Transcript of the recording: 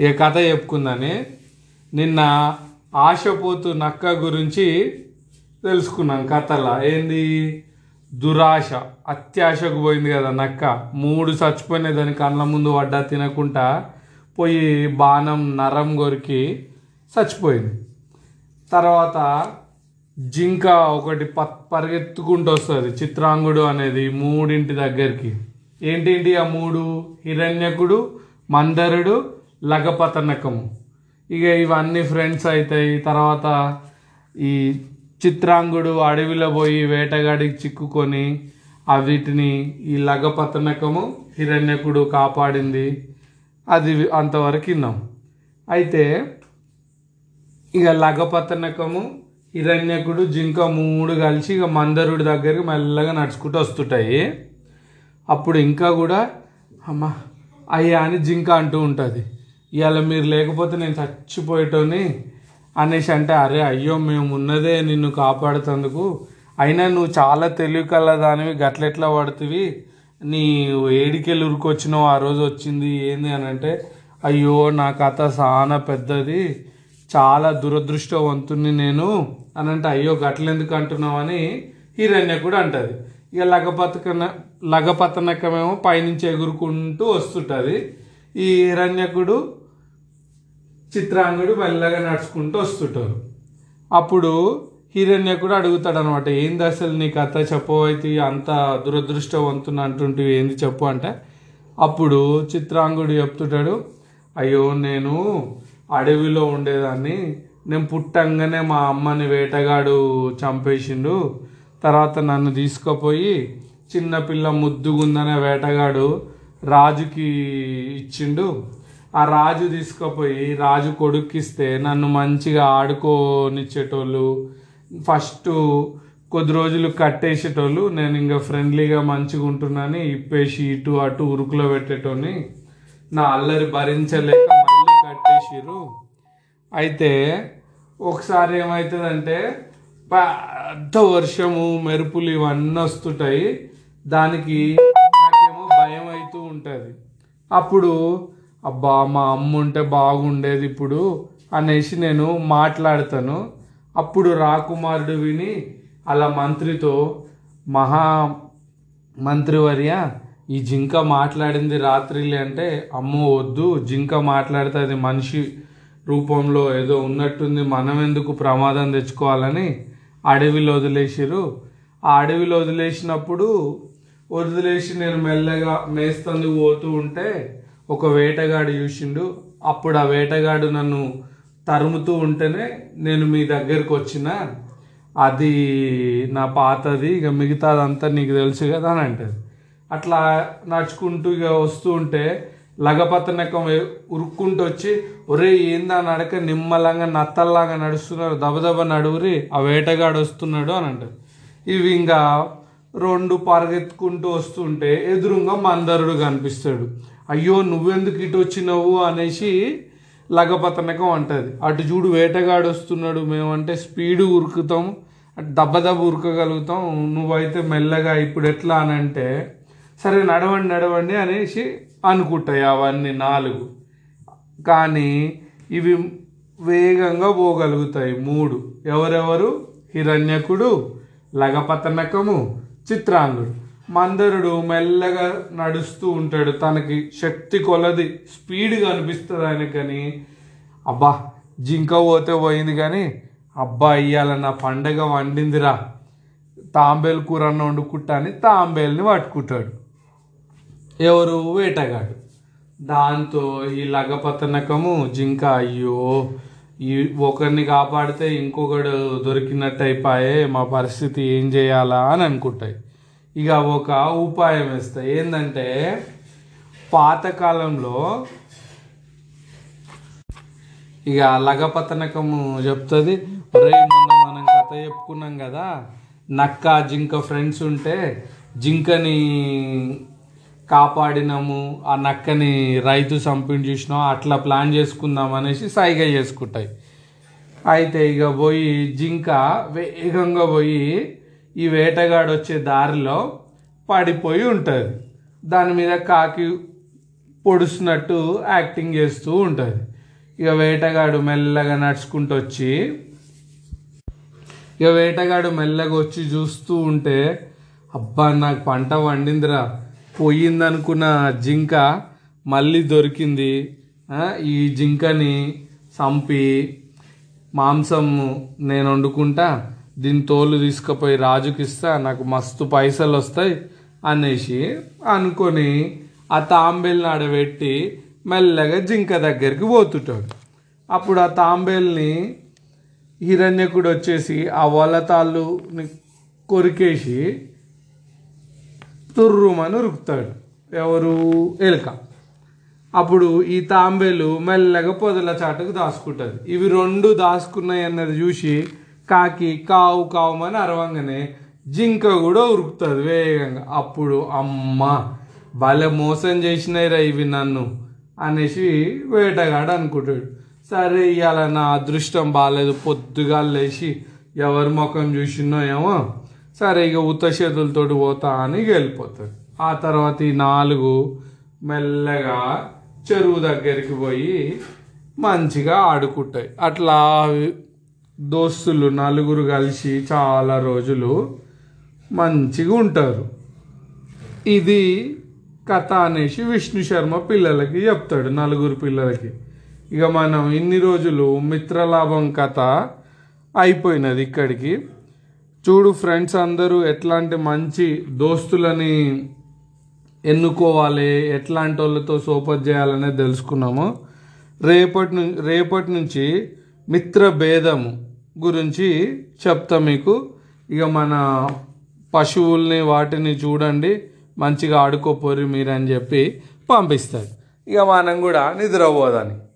ఏ కథ చెప్పుకుందని నిన్న ఆశపోతు నక్క గురించి తెలుసుకున్నాం కథలా. ఏంది? దురాశ. అత్యాశకు పోయింది కదా నక్క. మూడు చచ్చిపోయినాయి దాని కళ్ళ ముందు పడ్డా తినకుండా పోయి బాణం నరం కొరికి చచ్చిపోయింది. తర్వాత జింక ఒకటి ప పరిగెత్తుకుంటూ వస్తుంది. చిత్రాంగుడు అనేది మూడింటి దగ్గరికి. ఏంటేంటి ఆ మూడు? హిరణ్యకుడు మందరుడు లగపతనకము. ఇక ఇవన్నీ ఫ్రెండ్స్ అవుతాయి తర్వాత ఈ చిత్రాంగుడు అడవిలో పోయి వేటగాడికి చిక్కుకొని ఆ వీటిని ఈ లగపతనకము హిరణ్యకుడు కాపాడింది. అది అంతవరకు విన్నాం. అయితే ఇక లగపతనకము హిరణ్యకుడు జింక మూడు కలిసి ఇక మందరుడి దగ్గరికి మెల్లగా నడుచుకుంటూ వస్తుంటాయి. అప్పుడు ఇంకా కూడా అమ్మ అయ్యా అని జింక అంటూ ఉంటుంది. ఇవాళ మీరు లేకపోతే నేను చచ్చిపోయేటోని అనేసి అంటే అరే అయ్యో మేము ఉన్నదే నిన్ను కాపాడుతందుకు అయినా నువ్వు చాలా తెలివి కలదానివి గట్లెట్లా పడుతుంది నీ ఏడికెళ్ళి ఉరికొచ్చినావు ఆ రోజు వచ్చింది ఏంది అని అంటే అయ్యో నా కథ చాలా పెద్దది చాలా దురదృష్టవంతుని నేను అని అంటే అయ్యో గట్లెందుకు అంటున్నావు అని హిరణ్య కూడా అంటది. ఇక లగపతకన లగపతనకమేమో పైనుంచి ఎగురుకుంటూ వస్తుంటుంది. ఈ హిరణ్యకుడు చిత్రాంగుడు మెల్లగా నడుచుకుంటూ వస్తుంటారు. అప్పుడు హిరణ్యకుడు అడుగుతాడు అనమాట ఏంది అసలు నీ కథ చెప్పవైతే అంత దురదృష్టవంతుని అంటుంటివి ఏంది చెప్పు అంటే. అప్పుడు చిత్రాంగుడు చెప్తుంటాడు అయ్యో నేను అడవిలో ఉండేదాన్ని. నేను పుట్టంగానే మా అమ్మని వేటగాడు చంపేసిండు. తర్వాత నన్ను తీసుకుపోయి చిన్నపిల్ల ముద్దుగుందనే వేటగాడు రాజుకి ఇచ్చిండు. ఆ రాజు తీసుకుపోయి రాజు కొడుక్కిస్తే నన్ను మంచిగా ఆడుకోనిచ్చేటోళ్ళు ఫస్ట్ కొద్ది రోజులు కట్టేసేటోళ్ళు నేను ఇంకా ఫ్రెండ్లీగా మంచిగా ఉంటున్నాని ఇప్పేసి ఇటు అటు ఉరుకులో పెట్టేటోని నా అల్లరి భరించలేక మళ్ళీ కట్టేసిర్రు. అయితే ఒకసారి ఏమవుతుందంటే పెద్ద వర్షము మెరుపులు ఇవన్నీ వస్తుంటాయి. దానికి నాకేమో భయం అవుతూ ఉంటుంది. అప్పుడు అబ్బా మా అమ్మ ఉంటే బాగుండేది ఇప్పుడు అనేసి నేను మాట్లాడతాను. అప్పుడు రాకుమారుడు విని అలా మంత్రితో మహా మంత్రివర్య ఈ జింక మాట్లాడింది రాత్రిలే అంటే అమ్మో వద్దు జింక మాట్లాడితే అది మనిషి రూపంలో ఏదో ఉన్నట్టుంది మనం ఎందుకు ప్రమాదం తెచ్చుకోవాలని అడవిలో వదిలేసిరు ఆ అడవిలో వదిలేసినప్పుడు వదిలేసి నేను మెల్లగా మేస్తందుకు పోతూ ఉంటే ఒక వేటగాడు చూసిండు. అప్పుడు ఆ వేటగాడు నన్ను తరుముతూ ఉంటేనే నేను మీ దగ్గరికి వచ్చిన అది నా పాతది ఇక మిగతాదంతా నీకు తెలుసు కదా అని అంటది. అట్లా నడుచుకుంటూ ఇక వస్తూ ఉంటే లగపతనకం ఉరుక్కుంటూ వచ్చి ఒరే ఏందా నడక? నిమ్మలంగా నత్తల్లాగా నడుస్తున్నారు. దబదబ నడువురి ఆ వేటగాడు వస్తున్నాడు అని అంటారు ఇవి ఇంకా రెండు పరిగెత్తుకుంటూ వస్తుంటే ఎదురుగా మందరుడు కనిపిస్తాడు. అయ్యో నువ్వెందుకు ఇటు వచ్చినావు అనేసి లగపతనకం అంటుంది. అటు చూడు వేటగాడు వస్తున్నాడు మేమంటే స్పీడ్ ఉరుకుతాం దెబ్బ దెబ్బ ఉరకగలుగుతాం. నువ్వైతే మెల్లగా ఇప్పుడు ఎట్లా అని అంటే సరే నడవండి నడవండి అనేసి అనుకుంటాయి అవన్నీ నాలుగు. కానీ ఇవి వేగంగా పోగలుగుతాయి. మూడు. ఎవరెవరు? హిరణ్యకుడు లగపతనకము చిత్రాంగుడు. మందరుడు మెల్లగా నడుస్తూ ఉంటాడు. తనకి శక్తి కొలది స్పీడ్గా అనిపిస్తుంది ఆయనకని. అబ్బా జింక పోతే పోయింది కానీ అబ్బా ఇయ్యాల నా పండగ వండిందిరా. తాంబేలు కూర అన్న వండుకుంటా అని తాంబేల్ని పట్టుకుంటాడు. ఎవరు? వేటగాడు. దాంతో ఈ లగపతనకము జింక అయ్యో ఈ ఒకరిని కాపాడితే ఇంకొకడు దొరికినట్టు అయిపోయే మా పరిస్థితి ఏం చేయాలా అని అనుకుంటాయి. ఇక ఒక ఉపాయం ఇస్తాయి ఏంటంటే పాతకాలంలో ఇక లగపతనకము చెప్తుంది. ఒరే మొన్న మనం కథ చెప్పుకున్నాం కదా నక్క జింక ఫ్రెండ్స్ ఉంటే జింకని కాపాడినాము ఆ నక్కని రైతు చంపిని చూసినాం అట్లా ప్లాన్ చేసుకుందాం అనేసి సైగ చేసుకుంటాయి. అయితే ఇక పోయి జింక వేగంగా పోయి ఈ వేటగాడు వచ్చే దారిలో పడిపోయి ఉంటుంది. దాని మీద కాకి పొడుస్తున్నట్టు యాక్టింగ్ చేస్తూ ఉంటుంది. ఇక వేటగాడు మెల్లగా నడుచుకుంటూ వచ్చి ఇక వేటగాడు మెల్లగా వచ్చి చూస్తూ ఉంటే అబ్బా నాకు పంట వండిందిరా పోయిందనుకున్న జింక మళ్ళీ దొరికింది. ఈ జింకని చంపి మాంసం నేను వండుకుంటా దీని తోలు తీసుకుపోయి రాజుకి ఇస్తా నాకు మస్తు పైసలు వస్తాయి అనేసి అనుకొని ఆ తాంబేల్ని ఆడబెట్టి మెల్లగా జింక దగ్గరికి పోతుంటాడు. అప్పుడు ఆ తాంబేల్ని హిరణ్యకుడు వచ్చేసి ఆ వలతాళ్ళుని కొరికేసి తుర్రుమని ఉరుకుతాడు. ఎవరు? ఎలుక. అప్పుడు ఈ తాంబేలు మెల్లగా పొదల చాటుకు దాచుకుంటుంది. ఇవి రెండు దాచుకున్నాయి అన్నది చూసి కాకి కావు కావుమని అరవంగానే జింక కూడా ఉరుకుతుంది వేగంగా. అప్పుడు అమ్మ భలే మోసం చేసినాయిరా ఇవి నన్ను అనేసి వేటగాడు అనుకుంటాడు. సరే ఇవాళ నా అదృష్టం బాగాలేదు పొద్దుగా లేచి ఎవరి ముఖం చూసినో ఏమో సరే ఇక ఉత్త చేతులతోటి పోతా అని వెళ్ళిపోతాడు. ఆ తర్వాత ఈ నాలుగు మెల్లగా చెరువు దగ్గరికి పోయి మంచిగా ఆడుకుంటాయి. అట్లా దోస్తులు నలుగురు కలిసి చాలా రోజులు మంచిగా ఉంటారు. ఇది కథ అనేసి విష్ణు శర్మ పిల్లలకి చెప్తాడు నలుగురు పిల్లలకి. ఇక మనం ఇన్ని రోజులు మిత్రలాభం కథ అయిపోయినది ఇక్కడికి. చూడు ఫ్రెండ్స్ అందరూ ఎట్లాంటి మంచి దోస్తులని ఎన్నుకోవాలి ఎట్లాంటి వాళ్ళతో సోపత్ చేయాలనే తెలుసుకున్నాము. రేపటి నుంచి రేపటి నుంచి మిత్ర భేదము గురించి చెప్తా మీకు. ఇక మన పశువుల్ని వాటిని చూడండి. మంచిగా ఆడుకోపోరు మీరని చెప్పి పంపిస్తాడు. ఇక మనం కూడా నిద్రపోదని.